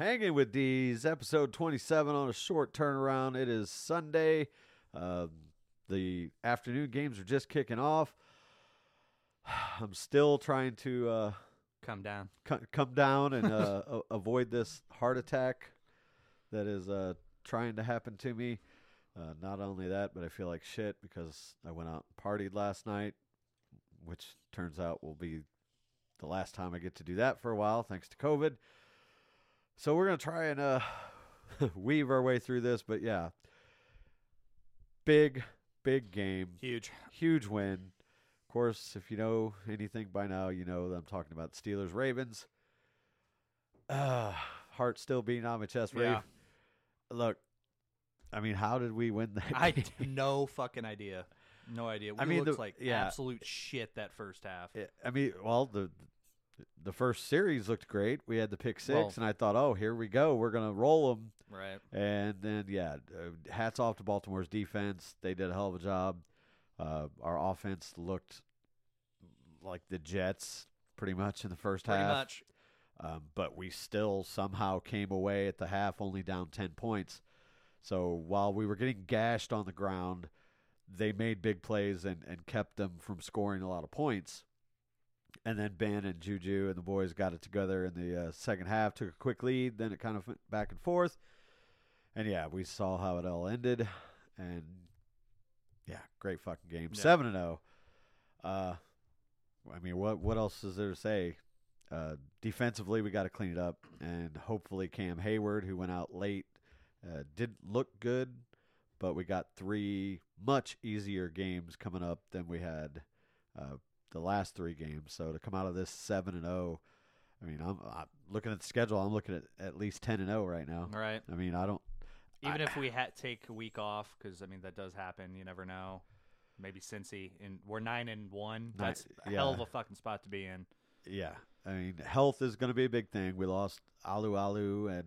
Hanging with D's, episode 27 on a short turnaround. It is Sunday. Uh, the afternoon games are just kicking off. I'm still trying to uh, Come down. co- come down and uh, a- avoid this heart attack that is uh, trying to happen to me. Uh, not only that, but I feel like shit because I went out and partied last night, which turns out will be the last time I get to do that for a while, thanks to COVID. So we're gonna try and uh, weave our way through this, but yeah, big, big game, Huge. huge win. Of course, if you know anything by now, you know that I'm talking about Steelers Ravens. Uh, heart still beating on my chest. Yeah. Rave. Look, I mean, how did we win that? I game? no fucking idea. No idea. We I mean, looked the- like yeah. absolute shit that first half. Yeah, I mean, well, the the first series looked great. We had the pick six, Well- and I thought, oh, here we go, we're gonna roll them. Right. And then, yeah, uh, hats off to Baltimore's defense. They did a hell of a job. Uh, our offense looked like the Jets pretty much in the first Pretty half. much. Um, but we still somehow came away at the half only down 10 points. So while we were getting gashed on the ground, they made big plays and, and kept them from scoring a lot of points. And then Ben and Juju and the boys got it together in the uh, second half, took a quick lead, then it kind of went back and forth. And yeah, we saw how it all ended. And yeah, great fucking game. Yeah. 7 and 0. Uh, I mean, what what else is there to say? Uh, defensively, we got to clean it up, and hopefully Cam Heyward, who went out late, uh, did look good, but we got three much easier games coming up than we had uh, the last three games. So to come out of this seven and zero, I mean, I'm, I'm looking at the schedule. I'm looking at at least ten and zero right now. Right. I mean, I don't. Even I- if we had take a week off, because I mean that does happen. You never know. Maybe Cincy, and we're nine and one. That's a hell of a fucking spot to be in. Yeah, I mean, health is going to be a big thing. We lost Alualu and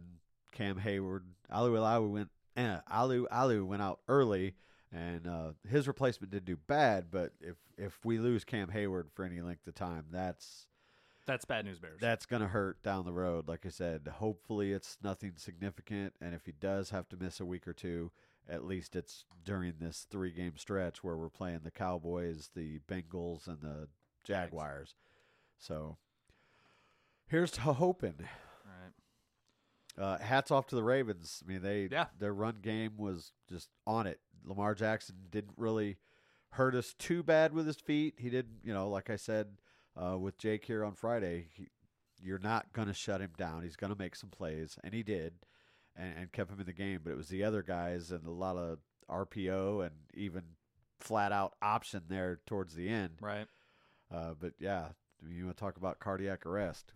Cam Heyward. Alu Alu went. Eh, Alualu went out early, and uh, his replacement did do bad. But if if we lose Cam Heyward for any length of time, that's That's bad news bears. that's going to hurt down the road. Like I said, hopefully it's nothing significant, and if he does have to miss a week or two, at least it's during this three game stretch where we're playing the Cowboys, the Bengals, and the Jaguars. So here's to hoping. All right. Uh, hats off to the Ravens. I mean, they Yeah. their run game was just on it. Lamar Jackson didn't really hurt us too bad with his feet. He did, you know, like I said uh, with Jake here on Friday. He, you're not going to shut him down. He's going to make some plays, and he did, and, and kept him in the game. But it was the other guys and a lot of RPO and even flat out option there towards the end. Right. Uh, but yeah, you want to talk about cardiac arrest.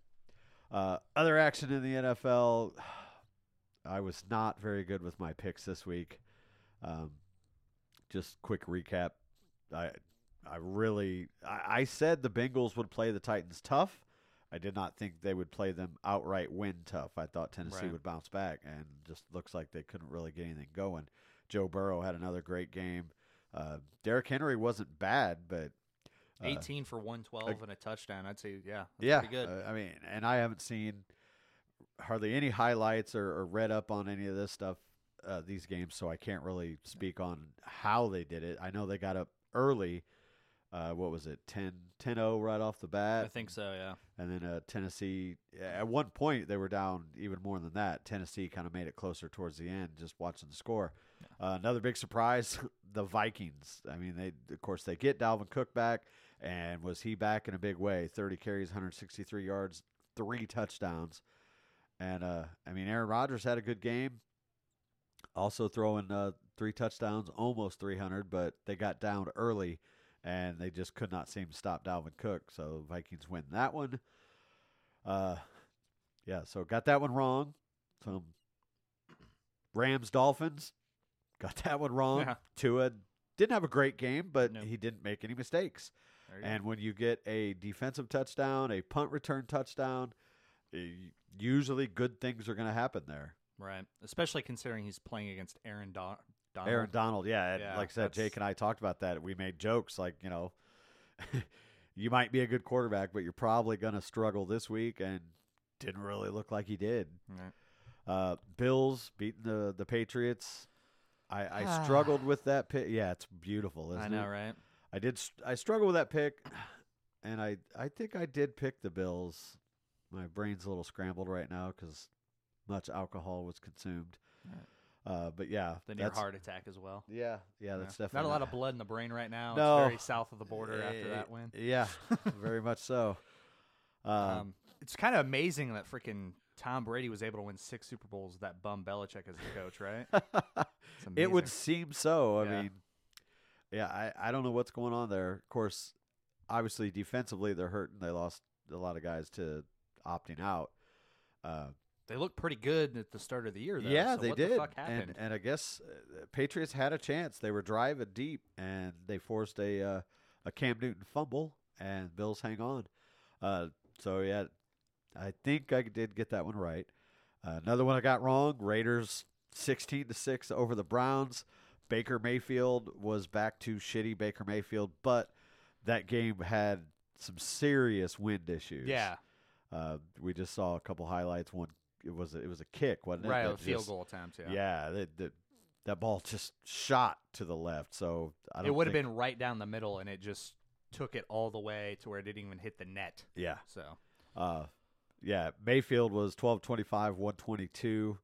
Uh, other action in the NFL. I was not very good with my picks this week. Um, just quick recap. I I really I, I said the Bengals would play the Titans tough. I did not think they would play them outright win tough. I thought Tennessee Right. would bounce back, and just looks like they couldn't really get anything going. Joe Burrow had another great game. Uh, Derrick Henry wasn't bad, but 18 for 112 and a touchdown. I'd say, yeah. Yeah, Pretty good. uh, I mean, and I haven't seen hardly any highlights or, or read up on any of this stuff uh, these games, so I can't really speak on how they did it. I know they got up early. Uh, what was it, 10 10-0 right off the bat? I think so, yeah. And then uh, Tennessee, at one point, they were down even more than that. Tennessee kind of made it closer towards the end, just watching the score. Uh, another big surprise: the Vikings. I mean, they of course they get Dalvin Cook back, and was he back in a big way? Thirty carries, 163 yards, three touchdowns, and uh, I mean, Aaron Rodgers had a good game. Also throwing uh, three touchdowns, almost 300, but they got down early, and they just could not seem to stop Dalvin Cook. So Vikings win that one. Uh, yeah, so got that one wrong. Some Rams Dolphins got that one wrong. Yeah. Tua didn't have a great game, but Nope. he didn't make any mistakes. There you go. And when you get a defensive touchdown, a punt return touchdown, usually good things are going to happen there. right, especially considering he's playing against Aaron Don- Donald. Aaron Donald, yeah, and Yeah, like I said, Jake and I talked about that. We made jokes like, you know, you might be a good quarterback, but you're probably going to struggle this week, and didn't really look like he did. Right. Uh, Bills beating the the Patriots. I, I struggled with that pick. Yeah, it's beautiful, isn't I know, it? right? I did. I struggled with that pick, and I I think I did pick the Bills. My brain's a little scrambled right now because much alcohol was consumed. Uh, but yeah, The near that's- heart attack as well. Yeah, yeah, that's Yeah. definitely not a lot of blood in the brain right now. No. It's very south of the border after Eh, that win. Yeah, very much so. Um, Um, it's kind of amazing that freaking Tom Brady was able to win six Super Bowls with that bum Belichick as the coach, right? It would seem so. I Yeah. mean, yeah, I, I don't know what's going on there. Of course, obviously defensively they're hurting. They lost a lot of guys to opting out. Uh, They looked pretty good at the start of the year, though. yeah, so they what did. The fuck and and I guess uh, Patriots had a chance. They were driving deep, and they forced a uh, a Cam Newton fumble, and Bills hang on. Uh, so yeah, I think I did get that one right. Uh, another one I got wrong. Raiders sixteen to six over the Browns. Baker Mayfield was back to shitty Baker Mayfield, but that game had some serious wind issues. yeah, Uh, we just saw a couple highlights. One it was a, it was a kick, wasn't it? right. that field just- goal attempt. Yeah, Yeah, that, that that ball just shot to the left. So I don't it would have been right down the middle, and it just took it all the way to where it didn't even hit the net. Yeah, So uh, yeah. Mayfield was 12 25, 122,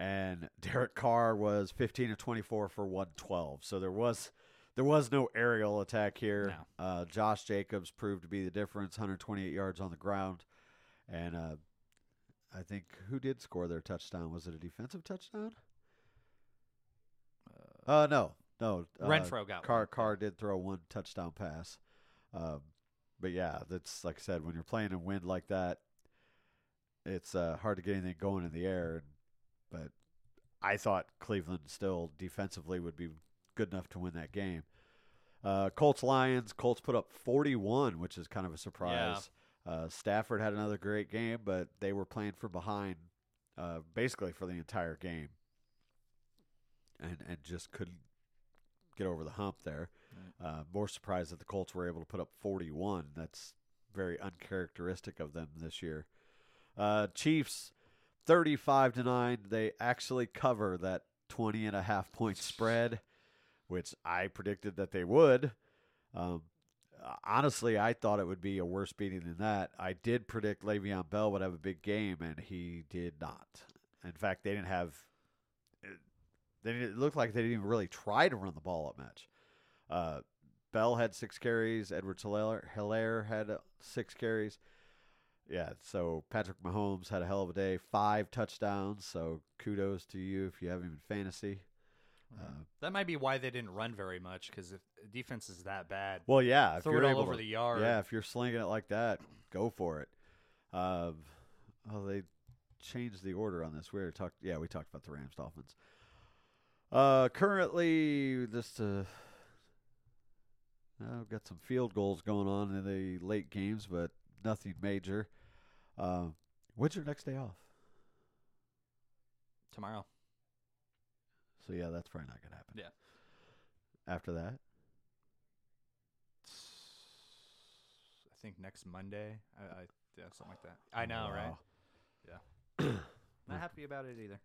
and Derek Carr was 15 of 24 for 112. So there was there was no aerial attack here. No. Uh, Josh Jacobs proved to be the difference, 128 yards on the ground, and uh, I think who did score their touchdown? Was it a defensive touchdown? Uh, no, no. Uh, Renfrow got Carr. one. Carr did throw one touchdown pass. Um, but yeah, that's like I said, when you're playing in wind like that, it's uh, hard to get anything going in the air. But I thought Cleveland still defensively would be good enough to win that game. Uh, Colts Lions. Colts put up 41, which is kind of a surprise. Uh, Stafford had another great game, but they were playing from behind uh, basically for the entire game, and and just couldn't get over the hump there. Uh, more surprised that the Colts were able to put up 41. That's very uncharacteristic of them this year. Uh, Chiefs 35 to 9. They actually cover that 20 and a half point spread, which I predicted that they would. Um, honestly, I thought it would be a worse beating than that. I did predict Le'Veon Bell would have a big game, and he did not. In fact, they didn't have. They didn't, it looked like they didn't even really try to run the ball up much. Uh, Bell had six carries. Edwards-Helaire, had uh, six carries. Yeah, so Patrick Mahomes had a hell of a day. Five touchdowns. So kudos to you if you have him in fantasy. Uh, that might be why they didn't run very much because if the defense is that bad, well, yeah, if throw you're it all over to- the yard. Yeah, if you're slinging it like that, go for it. Um, oh, they changed the order on this. We already talked. Yeah, we talked about the Rams Dolphins. Uh, currently, just uh, uh, got some field goals going on in the late games, but nothing major. Uh, when's your next day off? tomorrow. So yeah, that's probably not gonna happen. Yeah. After that, I think next Monday. I, I yeah, something like that. I know, right? Yeah. Not happy about it either.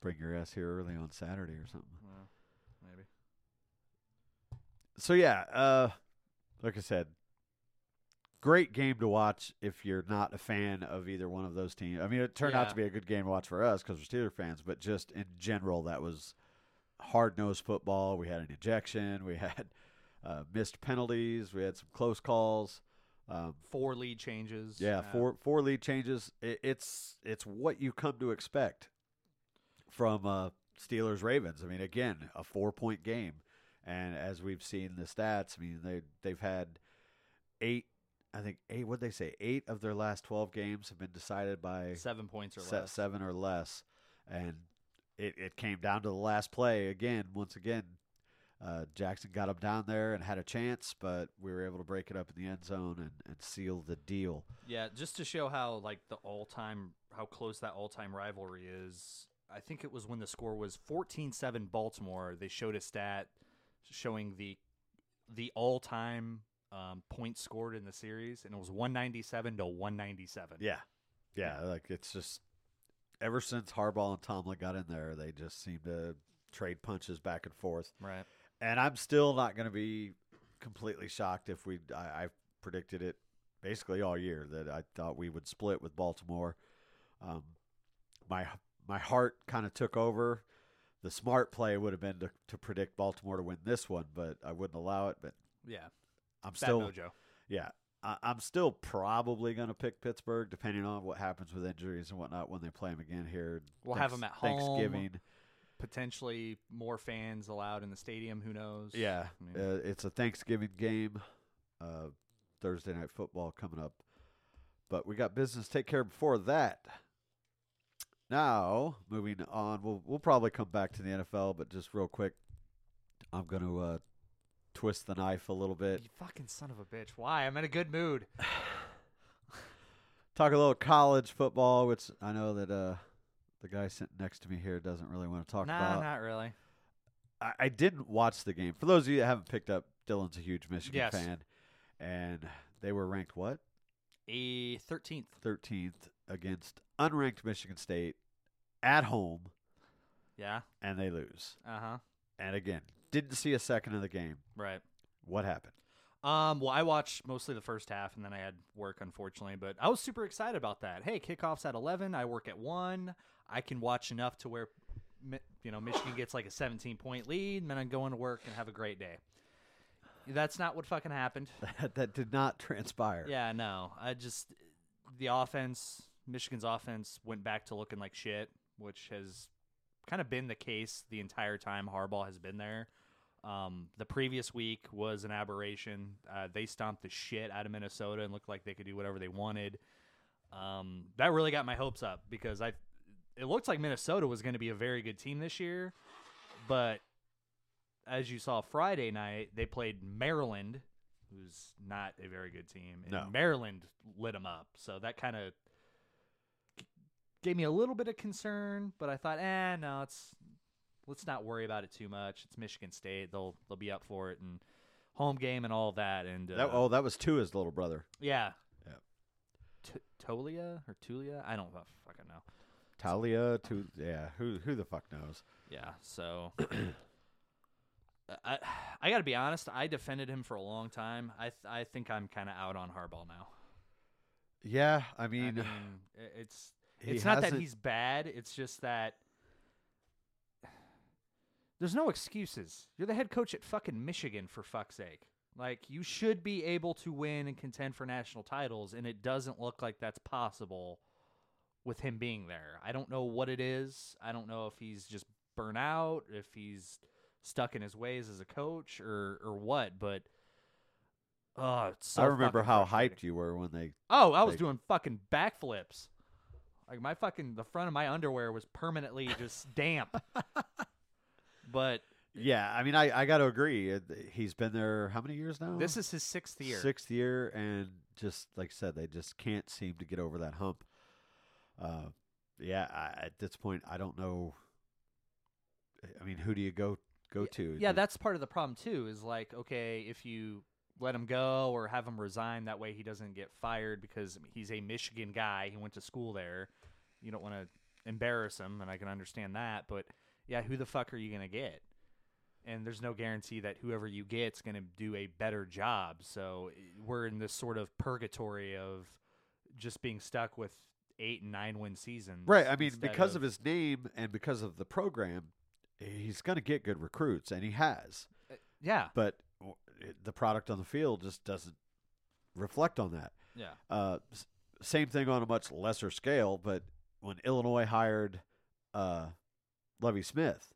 Bring your ass here early on Saturday or something. Well, maybe. so yeah, uh, like I said, great game to watch if you're not a fan of either one of those teams. I mean, it turned out to be a good game to watch for us because we're Steeler fans, but just in general, that was hard nosed football. We had an ejection. We had uh, missed penalties. We had some close calls. Um, Four lead changes. yeah, Uh, four four lead changes. It, it's it's what you come to expect from uh, Steelers Ravens. I mean, again, a four point game, and as we've seen the stats, I mean they they've had eight. I think eight. What did they say? Eight of their last twelve games have been decided by seven points or se- less. seven or less, and it, it came down to the last play again. Once again, uh, Jackson got him down there and had a chance, but we were able to break it up in the end zone and, and seal the deal. Yeah, just to show how like the all-time how close that all-time rivalry is. I think it was when the score was 14-7 Baltimore. They showed a stat showing the the all-time um, points scored in the series, and it was 197 to 197. Yeah, yeah, like it's just ever since Harbaugh and Tomlin got in there, they just seem to trade punches back and forth. right. And I'm still not going to be completely shocked if we. I, I predicted it basically all year that I thought we would split with Baltimore. Um, my my heart kind of took over. The smart play would have been to, to predict Baltimore to win this one, but I wouldn't allow it. But Yeah, I'm still mojo. yeah, I, I'm still probably going to pick Pittsburgh, depending on what happens with injuries and whatnot when they play them again here. We'll have 'em at home. Thanksgiving. Potentially more fans allowed in the stadium. Who knows? Yeah, I mean, uh, it's a Thanksgiving game, uh, Thursday night football coming up, but we got business to take care of before that. Now, moving on, we'll we'll probably come back to the NFL, but just real quick, I'm going to uh, twist the knife a little bit. you fucking son of a bitch. Why? I'm in a good mood. talk a little college football, which I know that uh, the guy sitting next to me here doesn't really want to talk nah, about. not really. I, I didn't watch the game. For those of you that haven't picked up, Dylan's a huge Michigan Yes. fan, and they were ranked what A 13th. 13th against unranked Michigan State at home, Yeah. and they lose. Uh huh. And again, didn't see a second of the game. Right. What happened? Um, well, I watched mostly the first half, and then I had work, unfortunately. But I was super excited about that. Hey, kickoffs at eleven. I work at one. I can watch enough to where, you know, Michigan gets like a seventeen point lead, and then I'm going to work and have a great day. That's not what fucking happened. That, that did not transpire. Yeah, no. I just the offense, Michigan's offense went back to looking like shit, which has kind of been the case the entire time Harbaugh has been there. Um, the previous week was an aberration. Uh, they stomped the shit out of Minnesota and looked like they could do whatever they wanted. Um, that really got my hopes up because I, it looked like Minnesota was going to be a very good team this year, but as you saw Friday night, they played Maryland, who's not a very good team, and No. Maryland lit them up. So that kind of gave me a little bit of concern, but I thought, eh, no, it's let's not worry about it too much. It's Michigan State; they'll they'll be up for it, and home game and all that. And uh, That, oh, that was Tua's little brother, yeah, Yeah. T- Tolia or Tulia, I don't fucking know. Talia. To yeah, who who the fuck knows? Yeah, so I I got to be honest. I defended him for a long time. I th- I think I'm kind of out on Harbaugh now. Yeah, I I mean, mean, it's it's not that he's bad. It's just that there's no excuses. You're the head coach at fucking Michigan for fuck's sake. Like you should be able to win and contend for national titles, and it doesn't look like that's possible with him being there. I don't know what it is. I don't know if he's just burnt out, if he's stuck in his ways as a coach, or or what. But oh, it's so I remember how hyped you were when they. Oh, I was Like- doing fucking backflips. Like my fucking the front of my underwear was permanently just damp. But Yeah, I mean, I I got to agree. He's been there how many years now? this is his sixth year. Sixth year, and just like I said, they just can't seem to get over that hump. Uh, yeah, I, at this point, I don't know. I mean, who do you go go to? Yeah, that's part of the problem too. Is like, okay, if you let him go or have him resign, that way he doesn't get fired because he's a Michigan guy. He went to school there. You don't want to embarrass him, and I can understand that. But yeah, who the fuck are you gonna get? And there's no guarantee that whoever you get's gonna do a better job. So we're in this sort of purgatory of just being stuck with eight and nine win seasons. right. I mean, because of, his name and because of the program, he's going to get good recruits, and he has. Yeah. But the product on the field just doesn't reflect on that. Yeah. Uh, same thing on a much lesser scale, but when Illinois hired uh, Lovie Smith,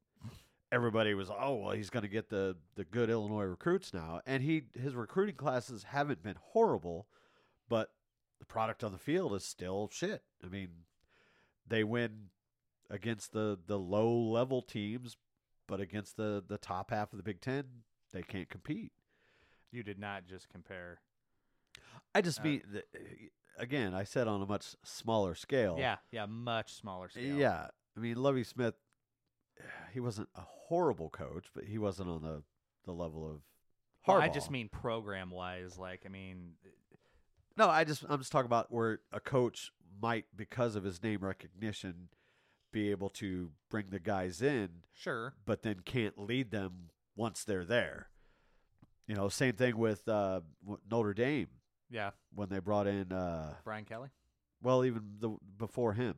everybody was, oh well, he's going to get the the good Illinois recruits now, and he his recruiting classes haven't been horrible, but the product on the field is still shit. I mean, they win against the the low level teams, but against the the top half of the Big Ten, they can't compete. You did not just compare. I just Uh, mean, again, I said on a much smaller scale. Yeah. Yeah. Much smaller scale. Yeah. I mean, Lovie Smith, he wasn't a horrible coach, but he wasn't on the, the level of Well, I just mean program wise. Like, I mean, no. I just I'm just talking about where a coach might, because of his name recognition, be able to bring the guys in, sure. but then can't lead them once they're there. You know, same thing with uh, Notre Dame Yeah. when they brought in. Uh, Brian Kelly. well, even the before him,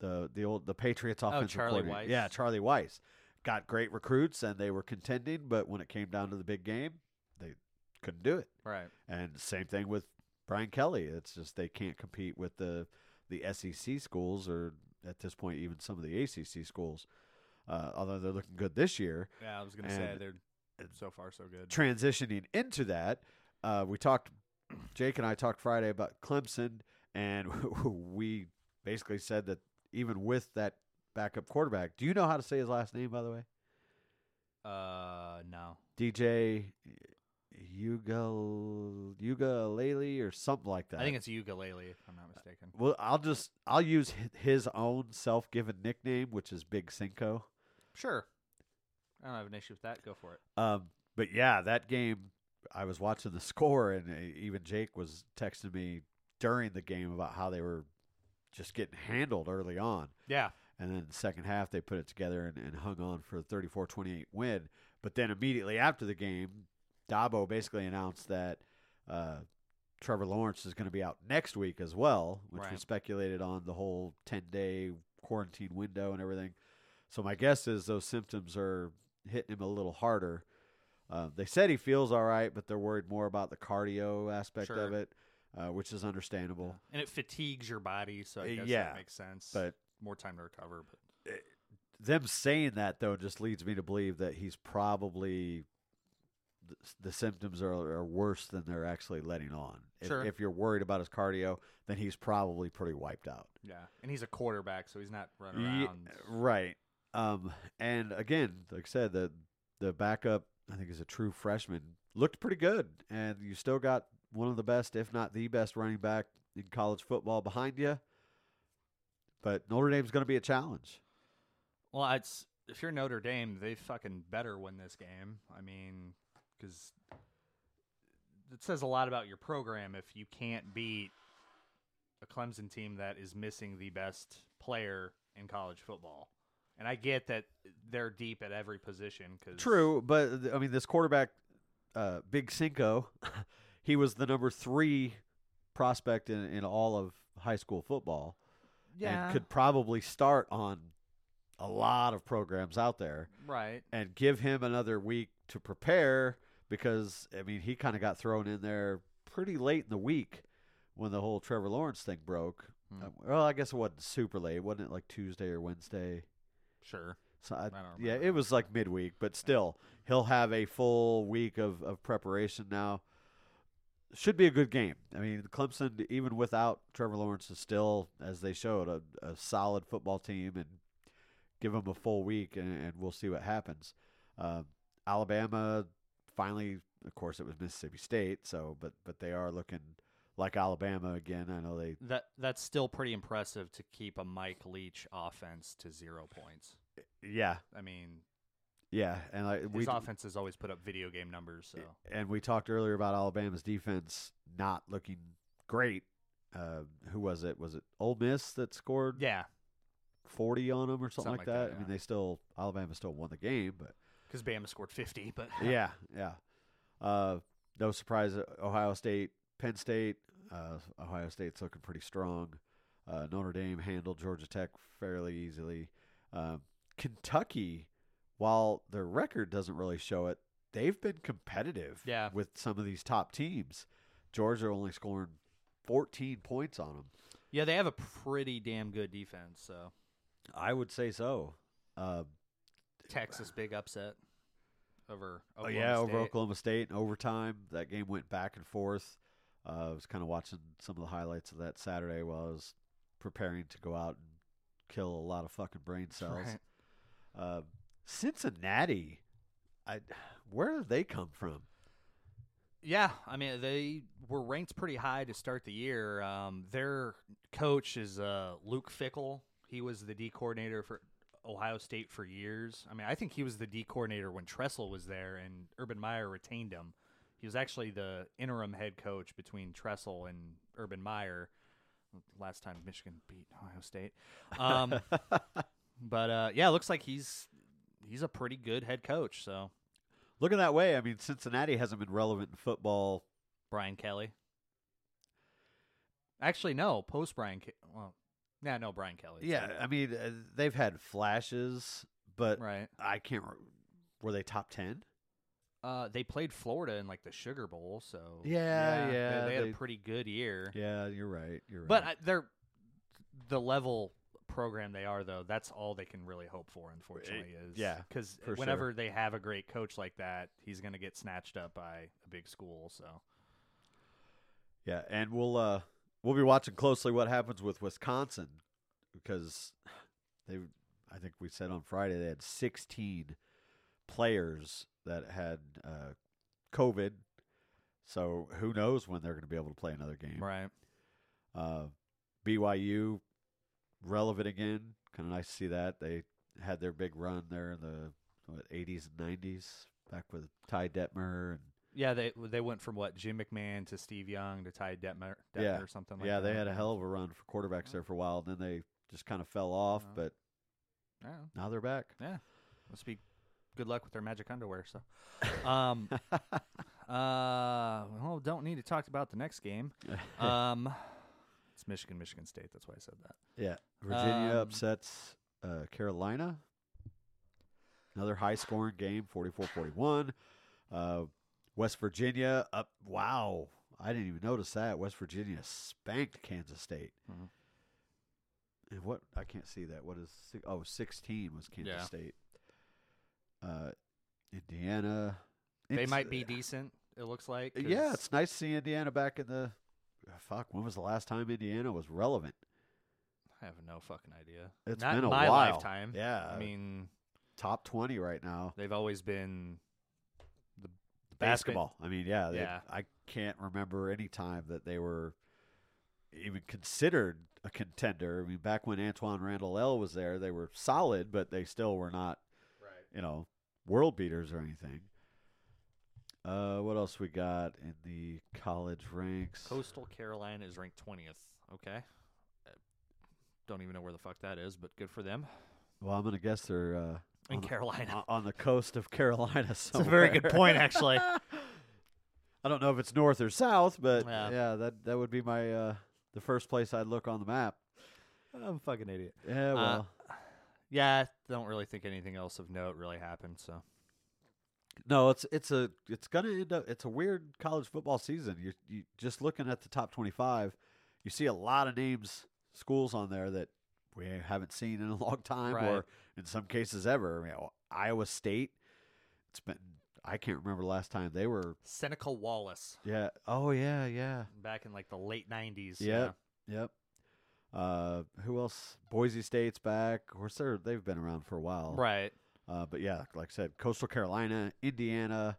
the the old the Patriots offensive Oh, Charlie coordinator. Weis. Yeah, Charlie Weis got great recruits and they were contending, but when it came down to the big game, they couldn't do it. Right. And same thing with Brian Kelly. It's just they can't compete with the the SEC schools or at this point even some of the ACC schools. Uh, although they're looking good this year, Yeah. I was gonna say they're so far so good. transitioning into that, uh, we talked. Jake and I talked Friday about Clemson, and we basically said that even with that backup quarterback, do you know how to say his last name? By the way, Uh, no. DJ Yuga Yuga Lely or something like that. I think it's ukulele, if I'm not mistaken. Well, I'll just I'll use his own self-given nickname, which is Big Cinco. Sure. I don't have an issue with that. Go for it. Um, but yeah, that game, I was watching the score, and uh, even Jake was texting me during the game about how they were just getting handled early on. Yeah. And then the second half, they put it together and, and hung on for a 34 28 win. But then immediately after the game, Dabo basically announced that uh, Trevor Lawrence is going to be out next week as well, which we speculated on the whole 10 day quarantine window and everything. So my guess is those symptoms are hitting him a little harder. Uh, they said he feels all right, but they're worried more about the cardio aspect Sure. of it, uh, which is understandable. And it fatigues your body, so I Uh, guess yeah, that makes sense. But more time to recover. But them saying that though just leads me to believe that he's probably the, the symptoms are, are worse than they're actually letting on. If, Sure. if you're worried about his cardio, then he's probably pretty wiped out. yeah, and he's a quarterback, so he's not running around. right. Um, and again, like I said, the the backup, I think, is a true freshman, looked pretty good, and you still got one of the best, if not the best, running back in college football behind you. But Notre Dame's going to be a challenge. Well, it's if you're Notre Dame, they fucking better win this game. I mean, because it says a lot about your program if you can't beat a Clemson team that is missing the best player in college football. And I get that they're deep at every position. Cause True, but I mean, this quarterback, uh, Big Cinco, he was the number three prospect in, in all of high school football, yeah, and could probably start on a lot of programs out there, right. and give him another week to prepare because I mean, he kind of got thrown in there pretty late in the week when the whole Trevor Lawrence thing broke. Hmm. Uh, well, I guess it wasn't super late, wasn't it? Like Tuesday or Wednesday. Sure. So I, don't yeah, it was like midweek, but still, he'll have a full week of, of preparation now. Should be a good game. I mean, Clemson, even without Trevor Lawrence, is still, as they showed, a, a solid football team, and give them a full week, and, and we'll see what happens. Uh, Alabama, finally, of course, it was Mississippi State, so but but they are looking like Alabama again. I know they That that's still pretty impressive to keep a Mike Leach offense to zero points. yeah I mean, yeah, and I, his we offense has always put up video game numbers. So and we talked earlier about Alabama's defense not looking great. Uh, who was it? Was it Ole Miss that scored yeah, forty on them or something, Something like that? that, I mean, they still Alabama still won the game, but because Bama scored fifty. But yeah, yeah. Uh, no surprise, uh, Ohio State, Penn State. Uh, Ohio State's looking pretty strong. Uh, Notre Dame handled Georgia Tech fairly easily. Um, Kentucky while their record doesn't really show it, they've been competitive Yeah. with some of these top teams. Georgia only scoring 14 points on them. Yeah, they have a pretty damn good defense. So I would say so. Uh, Texas big upset over. oh Oklahoma yeah, over Oklahoma State in overtime. That game went back and forth. Uh, I was kind of watching some of the highlights of that Saturday while I was preparing to go out and kill a lot of fucking brain cells. Right. Uh, Cincinnati, I where did they come from? Yeah, I mean they were ranked pretty high to start the year. Um, their coach is uh, Luke Fickell. He was the D coordinator for Ohio State for years. I mean, I think he was the D coordinator when Tressel was there, and Urban Meyer retained him. He was actually the interim head coach between Tressel and Urban Meyer. Last time Michigan beat Ohio State, um, but uh, yeah, it looks like he's he's a pretty good head coach. So Looking that way, I mean Cincinnati hasn't been relevant in football. Brian Kelly. Actually, no. Post Brian. Ke- well, yeah, no Brian Kelly. Yeah, I mean uh, they've had flashes, but right. I can't. Re- were they top ten? Uh, they played Florida in like the Sugar Bowl, so Yeah, they- yeah, they, had they- a pretty good year. Yeah, you're right. You're right. But I, they're the level program they are, though. That's all they can really hope for. Unfortunately, is Eh, yeah, because whenever they have a great coach like that, he's going to get snatched up by a big school. So Yeah, and we'll uh we'll be watching closely what happens with Wisconsin because they I think we said on Friday they had 16 players that had uh COVID. So who knows when they're going to be able to play another game. right, Uh BYU relevant again. Kind of nice to see that. They had their big run there in the what, 80s and 90s back with Ty Detmer and yeah, they they went from what Jim McMahon to Steve Young to Ty Detmer, Detmer Yeah. or something like yeah, that. they had a hell of a run for quarterbacks there for a while. And then they just kind of fell off, Uh-huh. but Yeah. now they're back. Yeah. Must be good luck with their magic underwear. So, um, uh, well, don't need to talk about the next game. Um, it's Michigan, Michigan State. That's why I said that. yeah, Virginia um, upsets uh, Carolina. Another high scoring game, 44-41. Uh, West Virginia up. Wow, I didn't even notice that. West Virginia spanked Kansas State. Mhm. And what I can't see that. What is si- oh 16 was Kansas Yeah. State. Uh, Indiana. They It's- might be decent. It looks like. Yeah, 'cause it's nice to see Indiana back in the. Uh, Fuck, when was the last time Indiana was relevant? I have no fucking idea. It's Not been a my while. lifetime. Yeah, I mean, top twenty right now. they've always been the basement- Basketball. I mean, yeah, they, Yeah. I can't remember any time that they were even considered a contender. I mean, back when Antwaan Randle El was there, they were solid, but they still were not, Right. you know, world beaters or anything. Uh, what else we got in the college ranks? Coastal Carolina is ranked twentieth. Okay. Uh, Don't even know where the fuck that is, but good for them. Well, I'm gonna guess they're uh, In on the- Carolina. on- on the coast of Carolina. It's a very good point, actually. I don't know if it's north or south, but Yeah. yeah, that that would be my uh, the first place I'd look on the map. I'm a fucking idiot. Yeah, Uh, well, Yeah, I don't really think anything else of note really happened. So no, it's it's a it's gonna end up it's a weird college football season. You you just looking at the top twenty five, you see a lot of names schools on there that we haven't seen in a long time, Right. or in some cases ever. I mean, Iowa State, it's been I can't remember the last time they were. Seneca Wallace Yeah. Oh yeah, yeah. back in like the late '90s. Yep. Yep. Uh, who else? Boise State's back. Of course, they're they've been around for a while. Right. Uh, but yeah, like I said, Coastal Carolina, Indiana.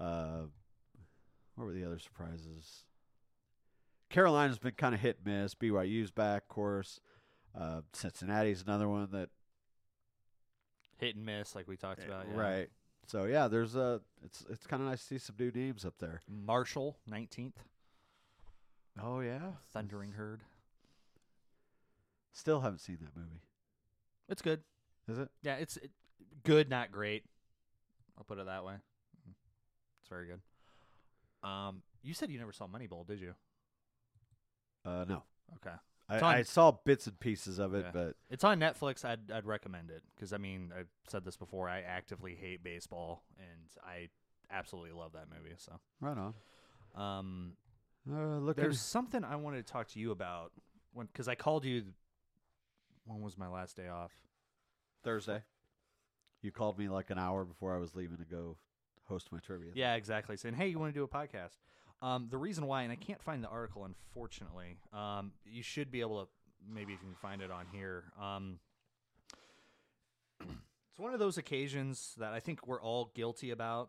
Uh, what were the other surprises? Carolina's been kind of hit and miss. BYU's back, of course. Uh, Cincinnati's another one that Hit and miss, like we talked about. yeah. right. So yeah, there's a it's it's kind of nice to see some new names up there. Marshall, 19th. Oh yeah, Thundering Herd. still haven't seen that movie. It's good. Is it? Yeah, it's it, good, not great. I'll put it that way. It's very good. Um, you said you never saw Moneyball, did you? Uh, no. Okay. I, on- I saw bits and pieces of it, Yeah. but It's on Netflix. I'd I'd recommend it because I mean I've said this before. I actively hate baseball, and I absolutely love that movie. So, right on. um, Uh, look, there's something I wanted to talk to you about when because I called you. When was my last day off? Thursday. You called me like an hour before I was leaving to go host my trivia. Yeah, exactly. Saying, "Hey, you want to do a podcast?" Um, the reason why, and I can't find the article, unfortunately. Um, you should be able to maybe if you can find it on here. Um, it's one of those occasions that I think we're all guilty about.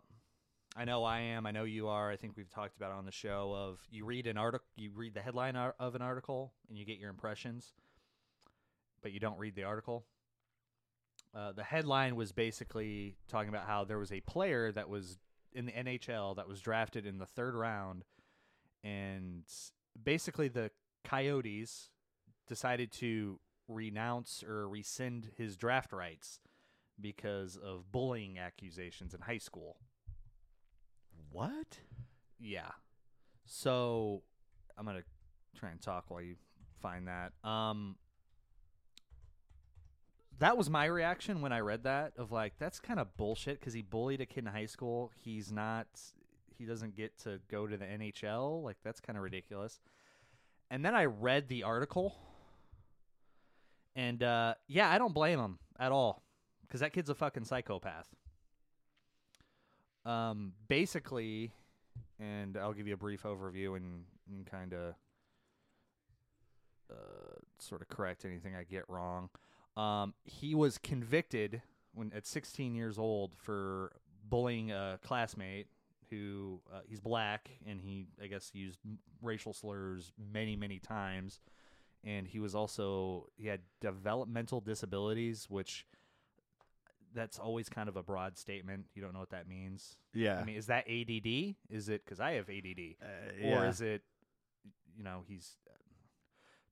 I know I am. I know you are. I think we've talked about on the show. Of you read an article, you read the headline of an article, and you get your impressions, but you don't read the article. Uh, the headline was basically talking about how there was a player that was in the NHL that was drafted in the third round, and basically the Coyotes decided to renounce or rescind his draft rights because of bullying accusations in high school. What? Yeah. So I'm gonna try and talk while you find that. Um that was my reaction when I read that of like that's kind of bullshit because he bullied a kid in high school. He's not he doesn't get to go to the NHL. Like that's kind of ridiculous. And then I read the article and uh yeah, I don't blame him at all cuz that kid's a fucking psychopath. Um basically and I'll give you a brief overview and, and kind of uh, sort of correct anything I get wrong. Um, he was convicted when at 16 years old for bullying a classmate who uh, he's black and he I guess used racial slurs many many times. And he was also he had developmental disabilities which that's always kind of a broad statement. You don't know what that means. Yeah. I mean, is that ADD? Is it because I have ADD, Uh, or is it, you know, he's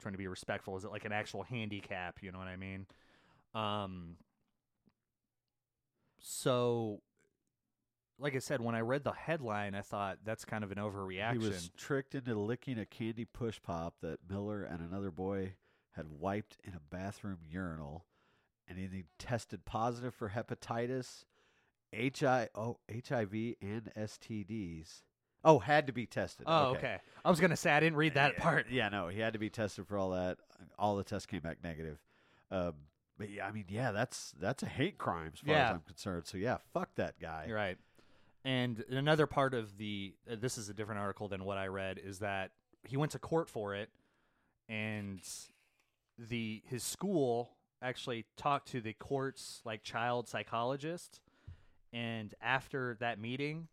trying to be respectful? Is it like an actual handicap? You know what I mean? Um. So, like I said, when I read the headline, I thought that's kind of an overreaction. He was tricked into licking a candy push pop that Miller and another boy had wiped in a bathroom urinal, and he tested positive for hepatitis, HI, oh, HIV, and STDs. Oh, had to be tested. oh, okay. I was gonna say I didn't read that Yeah, part. Yeah, no, he had to be tested for all that. All the tests came back negative. Um, but yeah, I mean, yeah, that's that's a hate crime as far Yeah. as I'm concerned. So yeah, fuck that guy. You're right. And another part of the uh, this is a different article than what I read is that he went to court for it, and the his school actually talked to the court's like child psychologist, and after that meeting,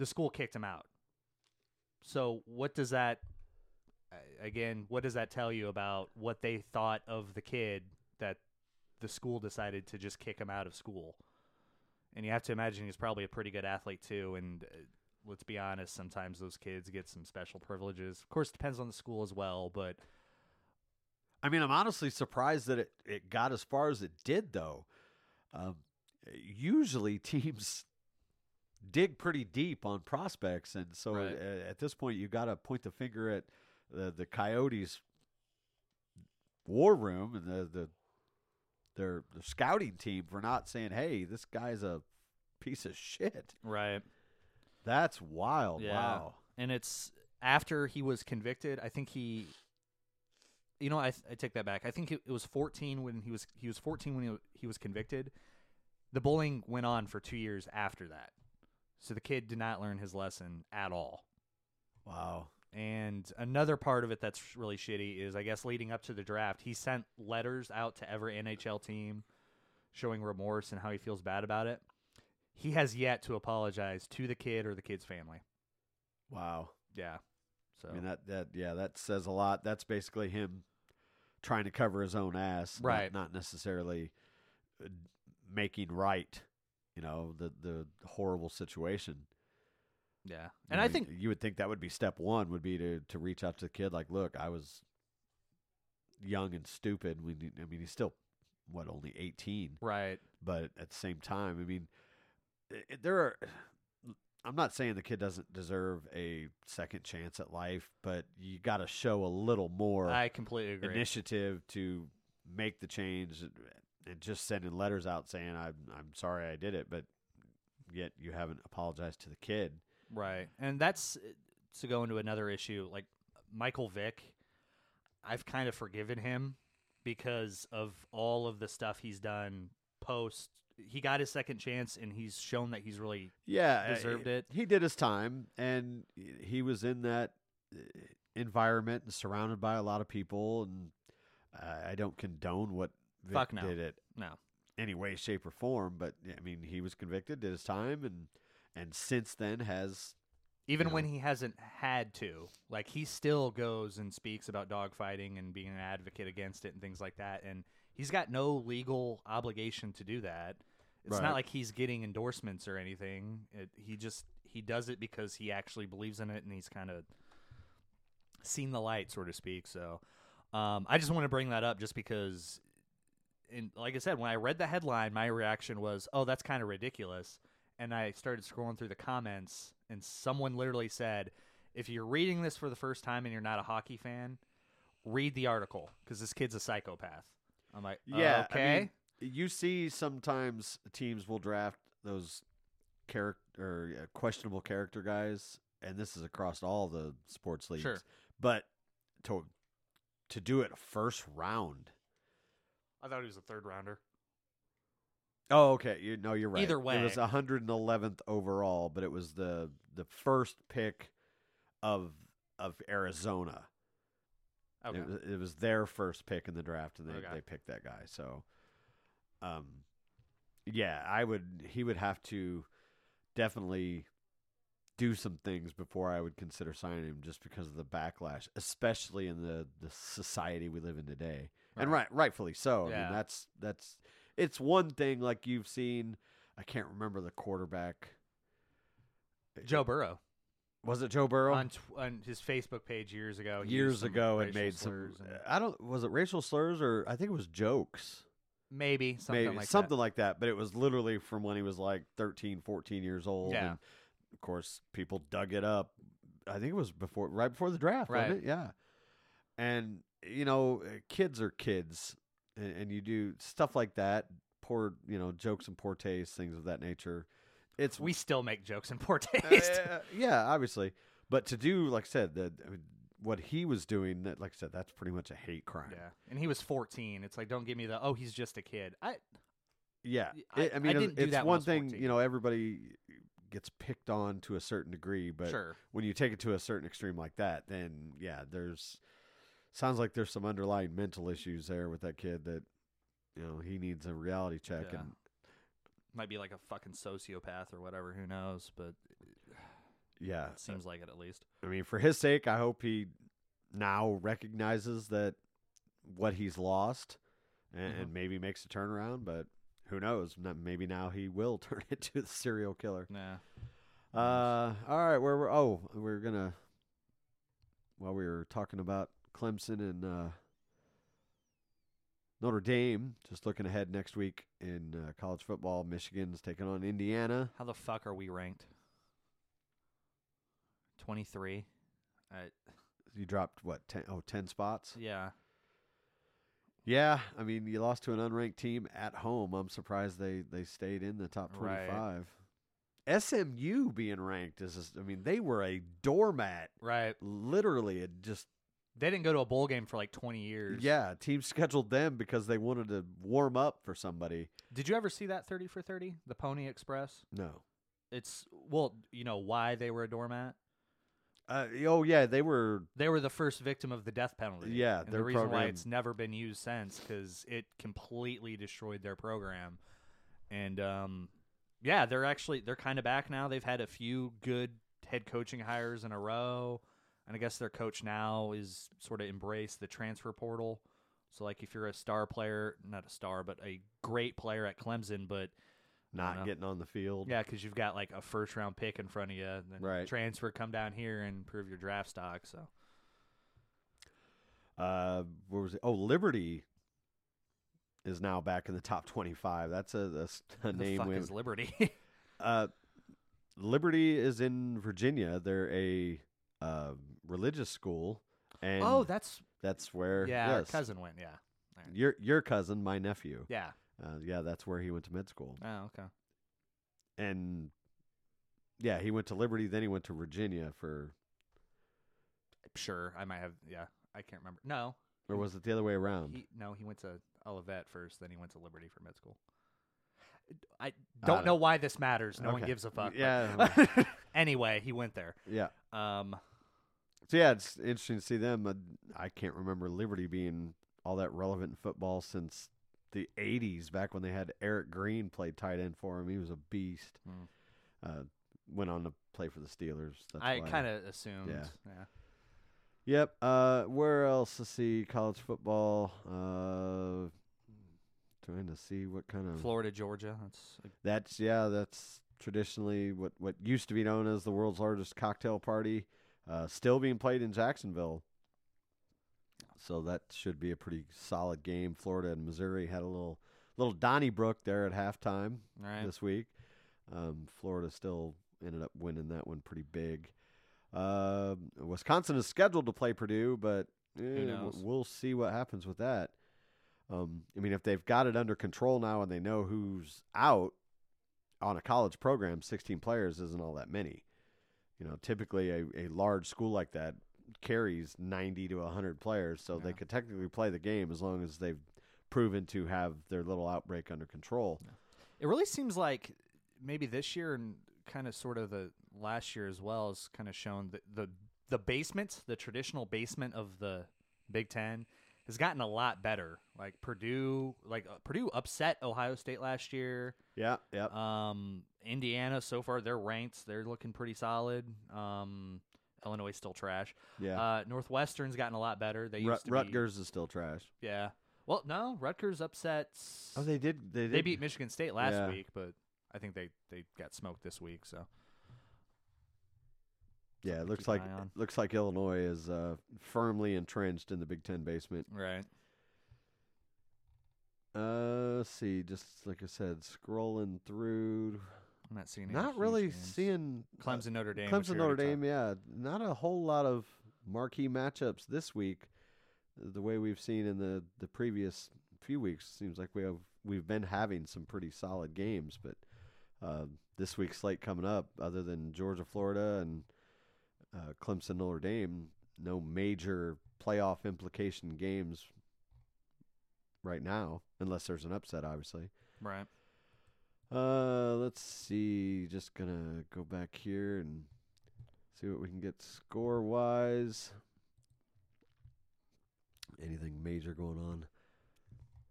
the school kicked him out. So what does that again? What does that tell you about what they thought of the kid that the school decided to just kick him out of school? And you have to imagine he's probably a pretty good athlete too. And uh, let's be honest, sometimes those kids get some special privileges. Of course, it depends on the school as well. But I mean, I'm honestly surprised that it, it got as far as it did, though. Um, usually, teams dig pretty deep on prospects, and so Right. uh, at this point, you got to point the finger at the the Coyotes' war room and the the their, their scouting team for not saying, "Hey, this guy's a piece of shit." right, That's wild. Yeah. Wow. and it's after he was convicted. I think he, you know, I, I take that back. I think it, it was 14 when he was he was 14 when he, he was convicted. The bullying went on for two years after that, so the kid did not learn his lesson at all. Wow. And another part of it that's really shitty is, I guess, leading up to the draft, he sent letters out to every NHL team showing remorse and how he feels bad about it. He has yet to apologize to the kid or the kid's family. Wow. Yeah. So I mean that that yeah that says a lot. That's basically him trying to cover his own ass, Right. Not, necessarily uh, making right. You know the the horrible situation. yeah, You and know, I think you would think that would be step one. Would be to to reach out to the kid like, look, I was young and stupid. We need, I mean, he's still what only eighteen, right. but at the same time, I mean, i- i- there are I'm not saying the kid doesn't deserve a second chance at life, but you got to show a little more I completely agree. initiative to make the change and- just sending letters out saying I'm I'm sorry I did it, but yet you haven't apologized to the kid. Right. And that's uh, to go into another issue. Like Michael Vick, I've kind of forgiven him because of all of the stuff he's done post. He got his second chance and he's shown that he's really. Yeah, uh, Deserved it. He did his time, and he was in that uh, environment and surrounded by a lot of people. And uh, I don't condone what Vic Fuck no. did it No. any way, shape, or form. But I mean, he was convicted, did his time, and and since then has Even when he hasn't had to. Like, he still goes and speaks about dogfighting and being an advocate against it and things like that. And he's got no legal obligation to do that. It's Right. not like he's getting endorsements or anything. It, he just he does it because he actually believes in it and he's kind of seen the light, so to speak. So um, I just want to bring that up just because, and like I said, when I read the headline, my reaction was, "Oh, that's kind of ridiculous." And I started scrolling through the comments, and someone literally said, "If you're reading this for the first time and you're not a hockey fan, read the article because this kid's a psychopath." I'm like, yeah. I okay, mean, you see sometimes teams will draft those character or uh, questionable character guys, and this is across all the sports leagues. Sure. But to to do it first round. I thought he was a third rounder. Oh, okay. You no, you're right. Either way, it was 111th overall, but it was the the first pick of of Arizona. Okay, It, was, it was their first pick in the draft, and they, Okay. they picked that guy. So, um, yeah, I would. He would have to definitely do some things before I would consider signing him, just because of the backlash, especially in the the society we live in today, and Right. right, rightfully so. I Yeah. mean, that's that's it's one thing like you've seen. I can't remember the quarterback. Eh, Joe Burrow Was it Joe Burrow? on tw- on his Facebook page years ago. Years ago, it made some. and- eh, I don't. Was it racial slurs or I think it was jokes. maybe something maybe like something that. like that but it was literally from when he was like 13 14 years old Yeah. and of course people dug it up i think it was before right before the draft Right. wasn't it yeah and you know uh, kids are kids and, and you do stuff like that poor you know jokes and poor taste things of that nature it's We still make jokes in poor uh, taste. yeah obviously but to do like i said the what he was doing that like i said that's pretty much a hate crime yeah, and he was 14. It's like, don't give me the oh, he's just a kid. I Yeah, I- I, I mean, do it's I one thing 14. you know. Everybody gets picked on to a certain degree, but sure. when you take it to a certain extreme like that, then yeah, there's sounds like there's some underlying mental issues there with that kid that you know he needs a reality check. Yeah. And Might be like a fucking sociopath or whatever. Who knows? But yeah, it seems like it at least. I mean, for his sake, I hope he now recognizes that what he's lost and, Mhm. and maybe makes a turnaround. But who knows? Maybe now he will turn into the serial killer. Nah. Uh, all right. Where we're oh, we're gonna. While we were talking about Clemson and uh, Notre Dame, just looking ahead next week in uh, college football, Michigan's taking on Indiana. How the fuck are we ranked? 23. Uh, You dropped what? 10, oh, 10 spots. yeah. Yeah, I mean, you lost to an unranked team at home. I'm surprised they they stayed in the top Right. 25. SMU being ranked is, just, I mean, they were a doormat. Right. Literally, it just They didn't go to a bowl game for like 20 years. Yeah, teams scheduled them because they wanted to warm up for somebody. Did you ever see that 30 for 30? The Pony Express? No. It's, well, you know why they were a doormat? Uh, oh yeah, they were. They were the first victim of the death penalty. Yeah, and their the reason why program- it's never been used since because it completely destroyed their program. And um, yeah, they're actually they're kind of back now. They've had a few good head coaching hires in a row, and I guess their coach now is sort of embraced the transfer portal. So like, if you're a star player, not a star, but a great player at Clemson, but Not getting on the field. yeah, because you've got like a first round pick in front of you, Right. transfer, come down here and prove your draft stock. So Uh, where was it? Oh, Liberty is now back in the top twenty-five. That's a, that's a the name fuck is Liberty? Uh, Liberty is in Virginia. They're a uh, religious school, and oh, that's that's where yeah. Our yes, cousin went. Yeah. your your cousin, my nephew. Yeah. Uh, yeah, that's where he went to med school, Oh, okay. and yeah, he went to Liberty. Then he went to Virginia for, Sure, I might have. Yeah, I can't remember. No, or was it the other way around? he no, he went to Olivet first, then he went to Liberty for med school. I I don't don't- know why this matters. No one gives a fuck. Yeah. anyway, he went there. yeah. Um. So yeah, it's interesting to see them. Uh, I can't remember Liberty being all that relevant in football since the '80s, back when they had Eric Green play tight end for him. He was a beast. Hmm. Uh, went on to play for the Steelers. That's I kind of assumed. Yeah. yeah. Yep. Uh, where else? Let's see. College football. Uh, trying to see what kind of Florida, Georgia. That's That's yeah. That's traditionally what what used to be known as the world's largest cocktail party. Uh, still being played in Jacksonville. So that should be a pretty solid game. Florida and Missouri had a little little Donnybrook there at halftime right. this week. Um, Florida still ended up winning that one pretty big. Uh, Wisconsin is scheduled to play Purdue, but eh, we'll see what happens with that. Um, I mean, if they've got it under control now and they know who's out on a college program, 16 players isn't all that many. You know, typically a, a large school like that carries 90 to 100 players, so they could technically play the game as long as they've proven to have their little outbreak under control. It really seems like maybe this year and kind of sort of the last year as well has kind of shown that the the basement, the traditional basement of the Big Ten, has gotten a lot better. Like Purdue, like uh, Purdue upset Ohio State last year. Yeah, yeah. Um, Indiana so far they're ranked. They're looking pretty solid. Um, Illinois still trash. yeah. Uh, Northwestern's gotten a lot better. They Rut- used to Rutgers is still trash. Yeah. Well, no, Rutgers upsets. Oh, they did. They, They beat Michigan State last Yeah. week, but I think they, they got smoked this week. So Yeah, it looks an like eye on. looks like Illinois is uh, firmly entrenched in the Big Ten basement. right, Uh, let's see, just like I said, scrolling through, I'm not seeing. not really games. seeing uh, Clemson Notre Dame. Clemson Notre Dame. Yeah, not a whole lot of marquee matchups this week. The way we've seen in the the previous few weeks seems like we have we've been having some pretty solid games, but uh, this week's slate coming up, other than Georgia, Florida, and uh, Clemson Notre Dame, no major playoff implication games right now, unless there's an upset, obviously. Right. Uh, let's see. Just gonna go back here and see what we can get score wise. Anything major going on?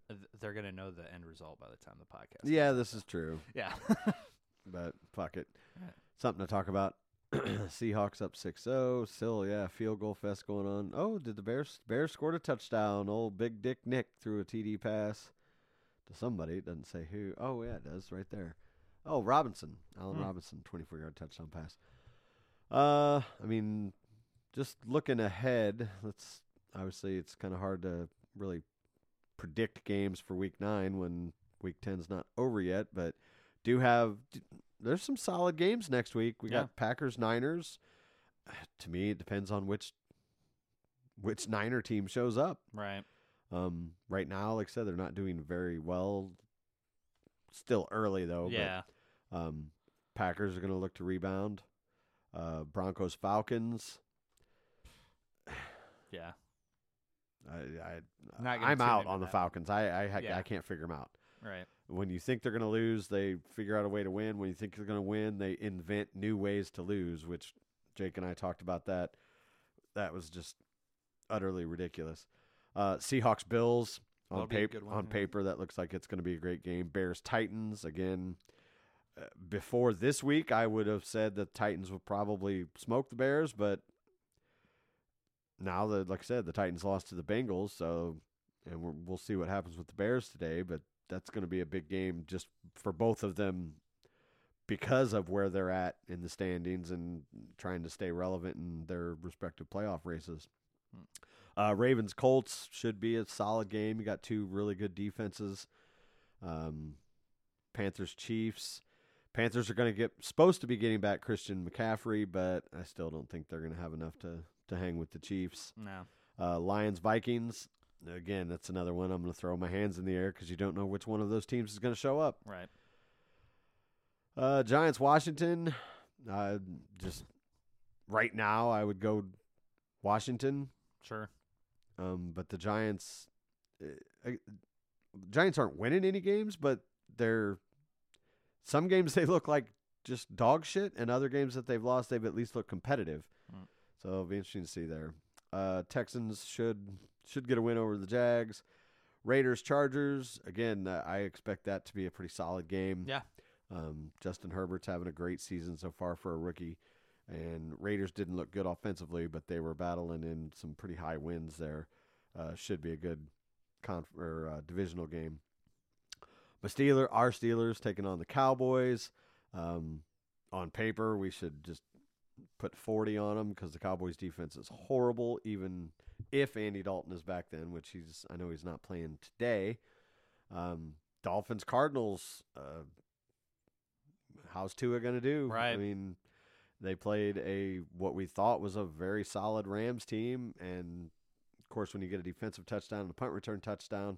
Uh, th- They're gonna know the end result by the time the podcast. Yeah, this is true, Yeah. but fuck it. Right. Something to talk about. Seahawks up 6-0. Still, yeah, field goal fest going on. Oh, did the Bears Bears scored a touchdown? Old Big Dick Nick threw a TD pass to somebody. It doesn't say who. Oh, yeah, it does right there. Oh, Robinson. Allen Hmm. Robinson, 24-yard touchdown pass. Uh, I mean, just looking ahead, let's obviously it's kind of hard to really predict games for week 9 when week 10's not over yet, but do have there's some solid games next week. We Yeah. got Packers Niners. To me, it depends on which which Niner team shows up. right. Um, right now, like I said, they're not doing very well. Still early though. but, yeah. um, Packers are going to look to rebound. Uh, Broncos Falcons. Yeah. I, I I'm out on the that. Falcons. I I, I, Yeah. I can't figure them out. Right. when you think they're going to lose, they figure out a way to win. When you think they're going to win, they invent new ways to lose, which Jake and I talked about that. That was just utterly ridiculous. Uh, Seahawks Bills on That'll be a paper on yeah. paper that looks like it's going to be a great game. Bears Titans again. Uh, before this week, I would have said the Titans would probably smoke the Bears, but now that, like I said, the Titans lost to the Bengals, so and we're, we'll see what happens with the Bears today. But that's going to be a big game just for both of them because of where they're at in the standings and trying to stay relevant in their respective playoff races. Uh, Ravens Colts should be a solid game. You got two really good defenses. Um, Panthers Chiefs. Panthers are going to get supposed to be getting back Christian McCaffrey, but I still don't think they're going to have enough to to hang with the Chiefs. No. Uh, Lions Vikings. Again, that's another one I'm going to throw my hands in the air because you don't know which one of those teams is going to show up. Right. Uh, Giants Washington. Uh, just right now, I would go Washington. Sure. Um, but the Giants, uh, Giants aren't winning any games, but they're some games they look like just dog shit, and other games that they've lost, they've at least looked competitive. Mm. So it'll be interesting to see there. Uh, Texans should should get a win over the Jags. Raiders Chargers again. Uh, I expect that to be a pretty solid game. Yeah. Um, Justin Herbert's having a great season so far for a rookie, and Raiders didn't look good offensively, but they were battling in some pretty high wins there. Uh, should be a good conf- or uh, divisional game. But Steeler, our Steelers taking on the Cowboys. Um, on paper, we should just put 40 on them because the Cowboys defense is horrible, even if Andy Dalton is back then, which he's, I know he's not playing today. Um, Dolphins, Cardinals, uh, how's Tua going to do? Right. I mean, they played a, what we thought was a very solid Rams team. And of course, when you get a defensive touchdown and a punt return touchdown,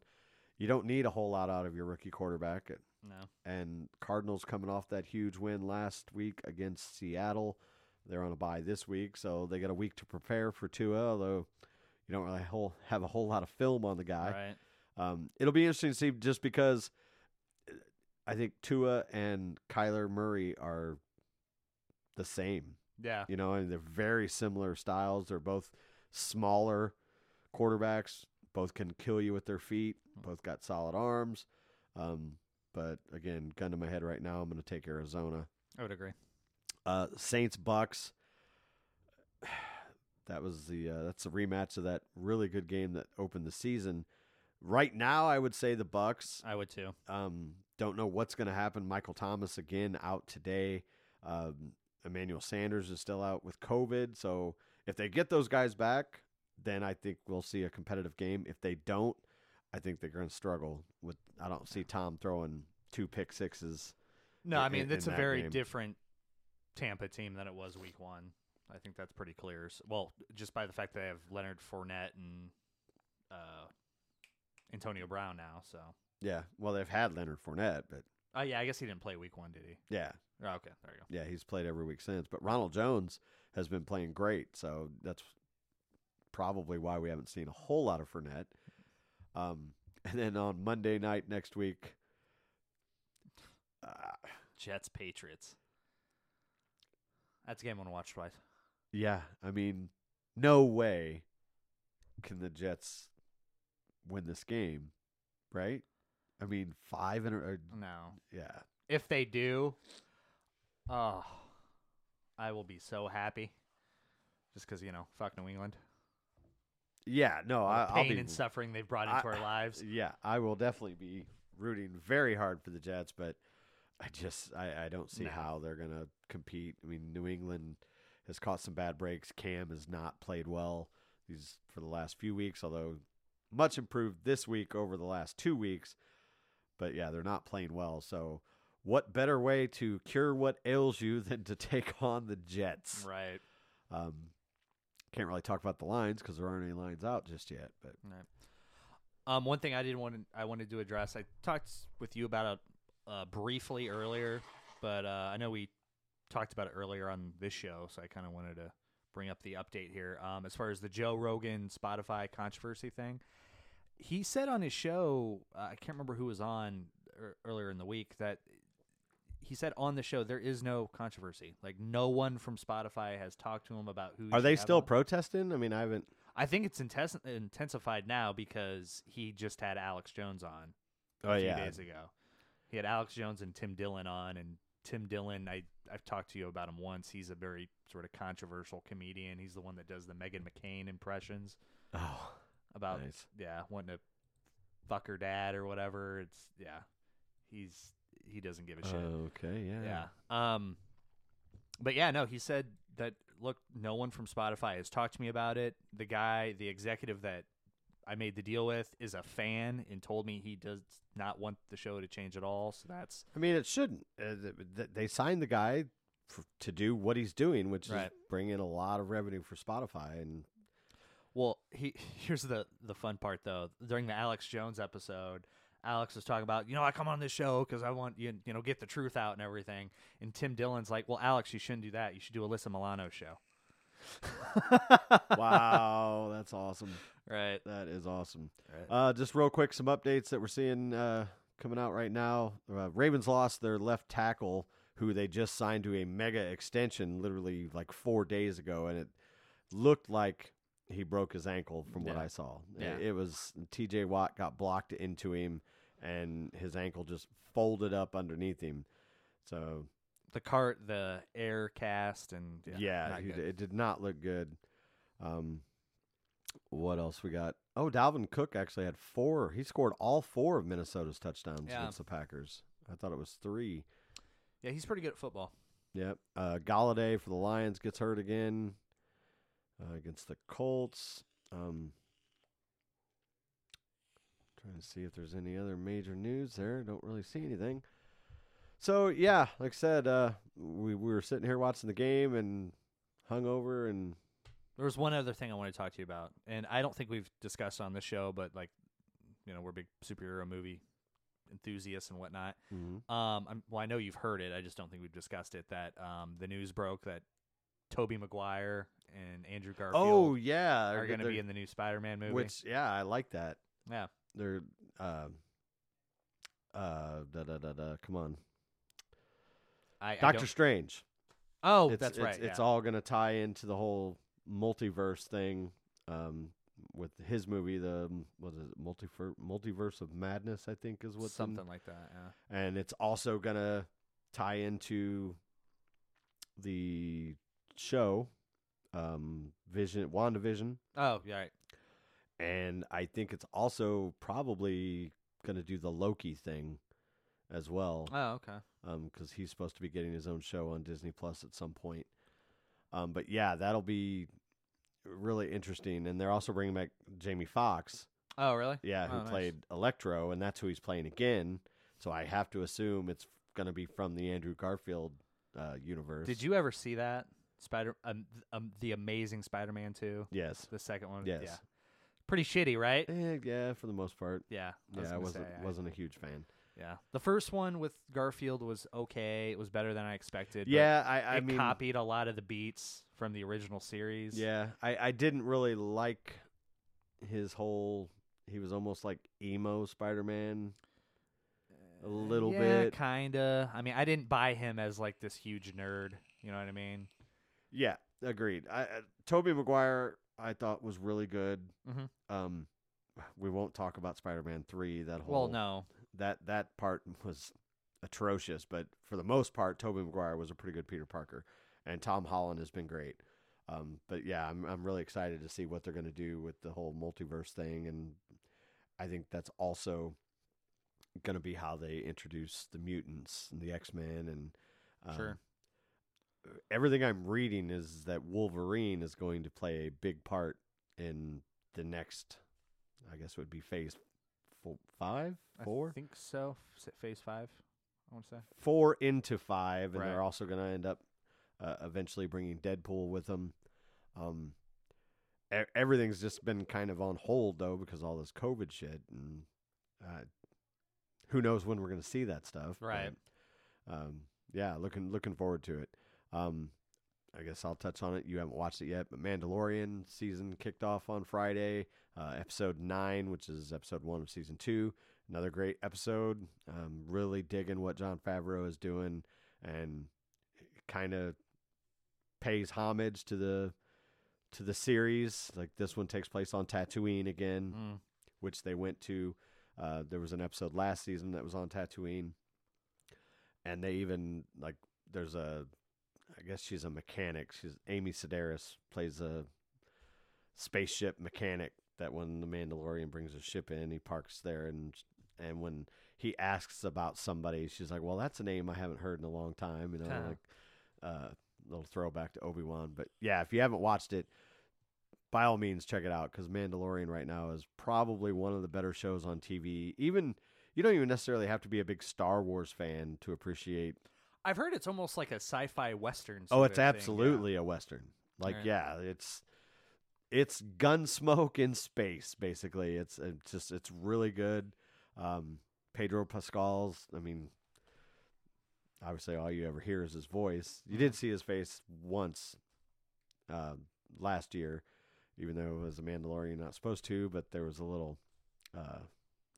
you don't need a whole lot out of your rookie quarterback No. and Cardinals coming off that huge win last week against Seattle. They're on a bye this week, so they got a week to prepare for Tua. Although you don't really whole, have a whole lot of film on the guy. Right. Um, it'll be interesting to see just because uh, I think Tua and Kyler Murray are the same. Yeah. You know, and they're very similar styles. They're both smaller quarterbacks. Both can kill you with their feet. Both got solid arms. Um, but again, gun to my head right now, I'm going to take Arizona. I would agree. Uh, Saints Bucks. That was the uh, that's the rematch of that really good game that opened the season. Right now, I would say the Bucks. I would too. Um, don't know what's going to happen. Michael Thomas again out today. Um, Emmanuel Sanders is still out with COVID. So if they get those guys back, then I think we'll see a competitive game. If they don't, I think they're going to struggle. With I don't see Tom throwing two pick sixes. No, in- I mean it's a that very game. different Tampa team than it was week one. I think that's pretty clear. Well, just by the fact that they have Leonard Fournette and uh, Antonio Brown now. So, Yeah, well they've had Leonard Fournette, but oh yeah, I guess he didn't play week one, did he? yeah, Oh, okay, there you go. yeah, he's played every week since. But Ronald Jones has been playing great, so that's probably why we haven't seen a whole lot of Fournette. Um, and then on Monday night next week, uh, Jets Patriots. That's a game I want to watch twice. yeah, I mean, no way can the Jets win this game, right? I mean, five and or, No, yeah, if they do, oh, I will be so happy. Just because you know, fuck New England. yeah. No, I, pain be and suffering they've brought I- into our lives. Yeah, I will definitely be rooting very hard for the Jets, but I just I, I don't see No. how they're gonna compete. I mean, New England has caught some bad breaks. Cam has not played well these for the last few weeks, although much improved this week over the last two weeks. But yeah, they're not playing well. So what better way to cure what ails you than to take on the Jets? Right. Um, can't really talk about the lines because there aren't any lines out just yet. But Right. Um, one thing I didn't want to, I wanted to address. I talked with you about it uh, briefly earlier, but uh, I know we talked about it earlier on this show, so I kind of wanted to bring up the update here. Um, as far as the Joe Rogan Spotify controversy thing, he said on his show, uh, I can't remember who was on er, earlier in the week that he said on the show there is no controversy. Like no one from Spotify has talked to him about who. are they still on. protesting? I mean, I haven't. I think it's intense- intensified now because he just had Alex Jones on Oh a few yeah, days ago. He had Alex Jones and Tim Dillon on, and Tim Dillon, I I've talked to you about him once. He's a very sort of controversial comedian. He's the one that does the Meghan McCain impressions Oh, about nice. yeah wanting to fuck her dad or whatever. It's yeah, he's he doesn't give a shit. Okay, yeah. Yeah. Um but yeah, no, he said that look, no one from Spotify has talked to me about it. The guy, the executive that I made the deal with is a fan and told me he does not want the show to change at all. So that's I mean, it shouldn't. Uh, th- th- they signed the guy f- to do what he's doing, which Right. is bring in a lot of revenue for Spotify. And Well, he here's the the fun part though. During the Alex Jones episode, Alex was talking about, you know, I come on this show because I want you, you know, get the truth out and everything. And Tim Dillon's like, well, Alex, you shouldn't do that. You should do Alyssa Milano show. wow, that's awesome. Right. That is awesome. Right. Uh, just real quick, some updates that we're seeing uh, coming out right now. Uh, Ravens lost their left tackle, who they just signed to a mega extension, literally like four days ago, and it looked like he broke his ankle from what Yeah. I saw. Yeah. It was T.J. Watt got blocked into him, and his ankle just folded up underneath him. So The cart, the air cast, and yeah, yeah, he- it did not look good. Um, what else we got? Oh, Dalvin Cook actually had four. He scored all four of Minnesota's touchdowns Yeah. against the Packers. I thought it was three. yeah, he's pretty good at football. Yep. Uh, Golladay for the Lions gets hurt again uh, against the Colts. Um, trying to see if there's any other major news there. Don't really see anything. So yeah, like I said, uh, we we were sitting here watching the game and hungover and There was one other thing I want to talk to you about, and I don't think we've discussed on this show, but like, you know, we're big superhero movie enthusiasts and whatnot. Um, I'm, well, I know you've heard it. I just don't think we've discussed it. That um, the news broke that Tobey Maguire and Andrew Garfield Oh yeah, are going to be in the new Spider-Man movie. Which yeah, I like that. yeah, They're uh, uh, da da da da. Come on, I, I Doctor don't- Strange. Oh, it's, that's it's, right. It's yeah. all going to tie into the whole multiverse thing. Um, with his movie, the what is it, multiverse multiverse of madness? I think is what in- something like that. Yeah. and it's also going to tie into the show, um, Vision, WandaVision. Oh, yeah. Right. and I think it's also probably going to do the Loki thing as well, Oh, okay. because he's supposed to be getting his own show on Disney Plus at some point. Um, but yeah, that'll be really interesting, and they're also bringing back Jamie Foxx, Oh, really? yeah, who Oh, nice. played Electro, and that's who he's playing again. So I have to assume it's going to be from the Andrew Garfield uh, universe. Did you ever see that Spider um, um the Amazing Spider-Man 2? Yes. The second one? Yes. Yeah. Pretty shitty, right? Eh, yeah, for the most part. Yeah. I was yeah, I wasn't say, wasn't a huge fan. Yeah. The first one with Garfield was okay. It was better than I expected. Yeah, I, I it mean, copied a lot of the beats from the original series. Yeah, I, I didn't really like his whole. He was almost like emo Spider Man. A little yeah, bit. kinda. I mean, I didn't buy him as like this huge nerd. You know what I mean? Yeah, agreed. I, uh, Tobey Maguire, I thought was really good. Mhm. Um, we won't talk about Spider Man three. That whole Well, no. that that part was atrocious, but for the most part, Tobey Maguire was a pretty good Peter Parker, and Tom Holland has been great. Um, but yeah, I'm I'm really excited to see what they're going to do with the whole multiverse thing, and I think that's also going to be how they introduce the mutants and the X Men, and um, Sure. Everything I'm reading is that Wolverine is going to play a big part in the next, I guess it would be Phase fo- five, four I think so. Phase five. I want to say. four into five, and Right. they're also going to end up uh, eventually bringing Deadpool with them. Um, e- everything's just been kind of on hold though because all this COVID shit, and uh, who knows when we're going to see that stuff. but, Right. um, yeah, looking looking forward to it. Um, I guess I'll touch on it. You haven't watched it yet, but Mandalorian season kicked off on Friday. Uh, episode nine, which is episode one of season two. Another great episode. Um, really digging what Jon Favreau is doing, and kind of pays homage to the to the series. Like this one takes place on Tatooine again, Mm. which they went to. Uh, there was an episode last season that was on Tatooine, and they even like there's a, I guess she's a mechanic. She's Amy Sedaris plays a spaceship mechanic that when the Mandalorian brings a ship in, he parks there and and when he asks about somebody, she's like, "Well, that's a name I haven't heard in a long time." You know, Huh. like uh, little throwback to Obi Wan. But yeah, if you haven't watched it, by all means, check it out because Mandalorian right now is probably one of the better shows on TV. Even you don't even necessarily have to be a big Star Wars fan to appreciate. I've heard it's almost like a sci-fi western. Oh, it's of thing, yeah. absolutely a western. Like, Right. yeah, it's it's gunsmoke in space. Basically, it's it's just it's really good. Um, Pedro Pascal's. I mean, obviously, all you ever hear is his voice. You Mm-hmm. did see his face once uh, last year, even though it was a Mandalorian not supposed to. But there was a little uh,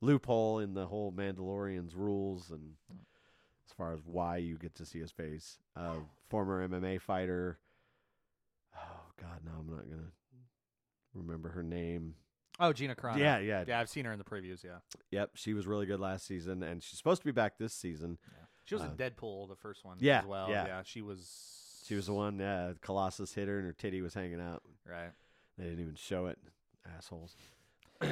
loophole in the whole Mandalorian's rules and as far as why you get to see his face. Uh, former MMA fighter. Oh God, no, I'm not gonna remember her name. Oh, Gina Carano. Yeah, yeah, yeah. I've seen her in the previews. Yeah, yep. She was really good last season, and she's supposed to be back this season. she was Uh, in Deadpool, the first one. yeah, as well. yeah. she was. She was the one. Yeah, Colossus hit her, and her titty was hanging out. Right. They didn't even show it. Assholes.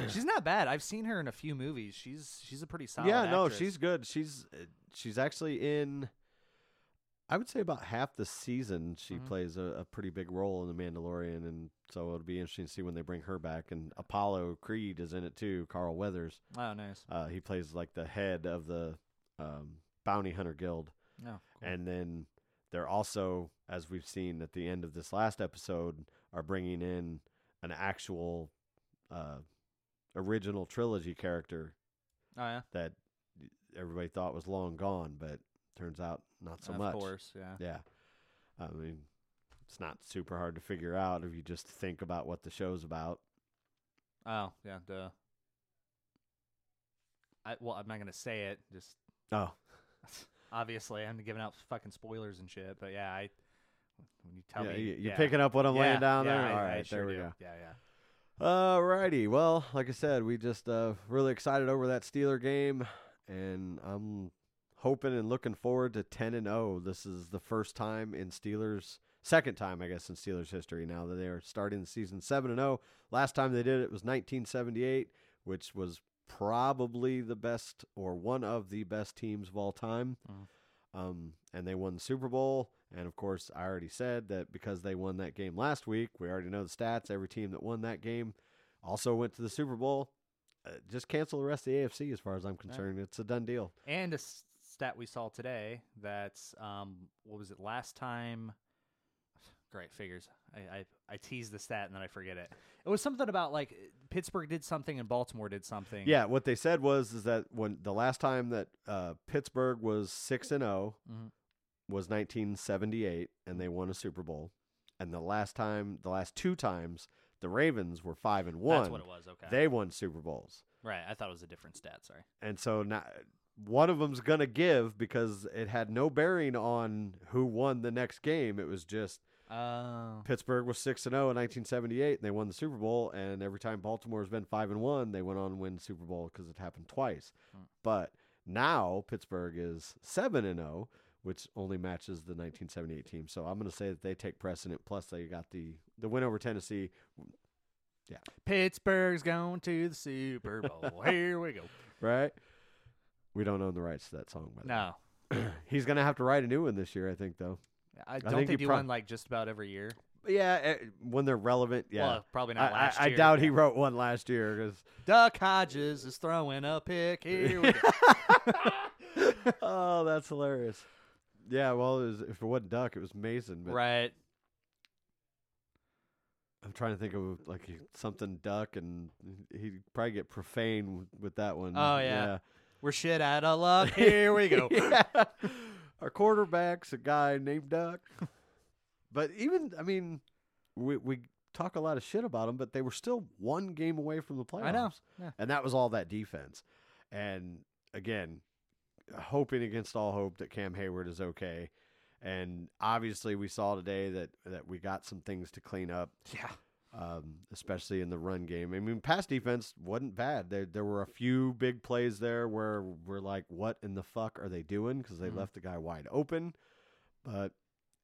She's not bad. I've seen her in a few movies. She's she's a pretty solid. yeah, no, actress. she's good. She's uh, she's actually in. I would say about half the season she Mhm. plays a, a pretty big role in the Mandalorian, and so it'll be interesting to see when they bring her back. And Apollo Creed is in it too. Carl Weathers. Oh, nice. Uh, he plays like the head of the um, bounty hunter guild. No. cool. And then they're also, as we've seen at the end of this last episode, are bringing in an actual uh, original trilogy character oh yeah. that everybody thought was long gone, but turns out not so of much. course. Yeah. Yeah. I mean, it's not super hard to figure out if you just think about what the show's about. Oh yeah. Duh. I well, I'm not gonna say it. Just Oh, obviously, I'm giving out fucking spoilers and shit. But yeah, I when you tell yeah, me, you, you yeah. picking up what I'm Yeah, laying down there? I- All I right, sure there we do. go. Yeah, yeah. Alrighty. Well, like I said, we just uh really excited over that Steeler game, and I'm hoping and looking forward to ten and zero. This is the first time in Steelers, second time I guess in Steelers history now that they are starting the season seven and zero. Last time they did it was 1978, which was probably the best or one of the best teams of all time. Mhm. Um, and they won the Super Bowl. And of course, I already said that because they won that game last week, we already know the stats. Every team that won that game also went to the Super Bowl. Uh, just cancel the rest of the AFC as far as I'm concerned. It's a done deal. And a s- stat we saw today that's um what was it last time? Great figures. I, I I tease the stat and then I forget it. It was something about like Pittsburgh did something and Baltimore did something. Yeah, what they said was is that when the last time that uh, Pittsburgh was six and zero Mhm. was 1978, and they won a Super Bowl. And the last time, the last two times, the Ravens were five and one. that's what it was. Okay, They won Super Bowls. right. I thought it was a different stat. Sorry. And so now one of them's going to give because it had no bearing on who won the next game. It was just Oh, Pittsburgh was 6 and 0 in 1978 and they won the Super Bowl and every time Baltimore's been 5 and 1, they went on to win the Super Bowl cuz it happened twice. Hmm. But now Pittsburgh is 7 and 0, which only matches the 1978 team. So I'm going to say that they take precedent plus they got the the win over Tennessee. Yeah. Pittsburgh's going to the Super Bowl. Here we go. Right? We don't own the rights to that song by the way. No, He's going to have to write a new one this year, I think though. I don't think, he he prob- won like just about every year. Yeah, eh, when they're relevant, yeah. Well, probably not I, last I year. doubt he wrote one last year because Duck Hodges is throwing a pick. Here we go. oh, that's hilarious. Yeah, well, it was, if it wasn't Duck, it was Mason. But right. I'm trying to think of like something Duck, and he'd probably get profane with, that one. Oh, yeah. We're shit out of luck. Here we go. Yeah. Our quarterback's a guy named Duck. but even, I mean, we we talk a lot of shit about them, but they were still one game away from the playoffs. I know. Yeah. and that was all that defense. And again, hoping against all hope that Cam Heyward is okay. And obviously, we saw today that that we got some things to clean up, Yeah. Um, especially in the run game. I mean, pass defense wasn't bad. There there were a few big plays there where we're like, what in the fuck are they doing? Because they Mhm. left the guy wide open. But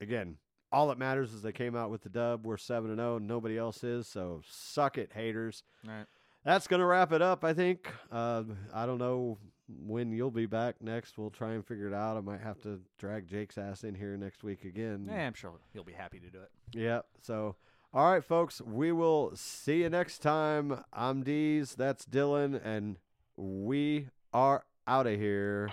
again, all that matters is they came out with the dub. We're seven and zero. Nobody else is. So suck it, haters Right. that's going to wrap it up, I think. Uh, I don't know when you'll be back next. We'll try and figure it out. I might have to drag Jake's ass in here next week again. Yeah, I'm sure he'll be happy to do it. Yeah. So All right, folks, we will see you next time. I'm Deez, that's Dylan, and we are out of here.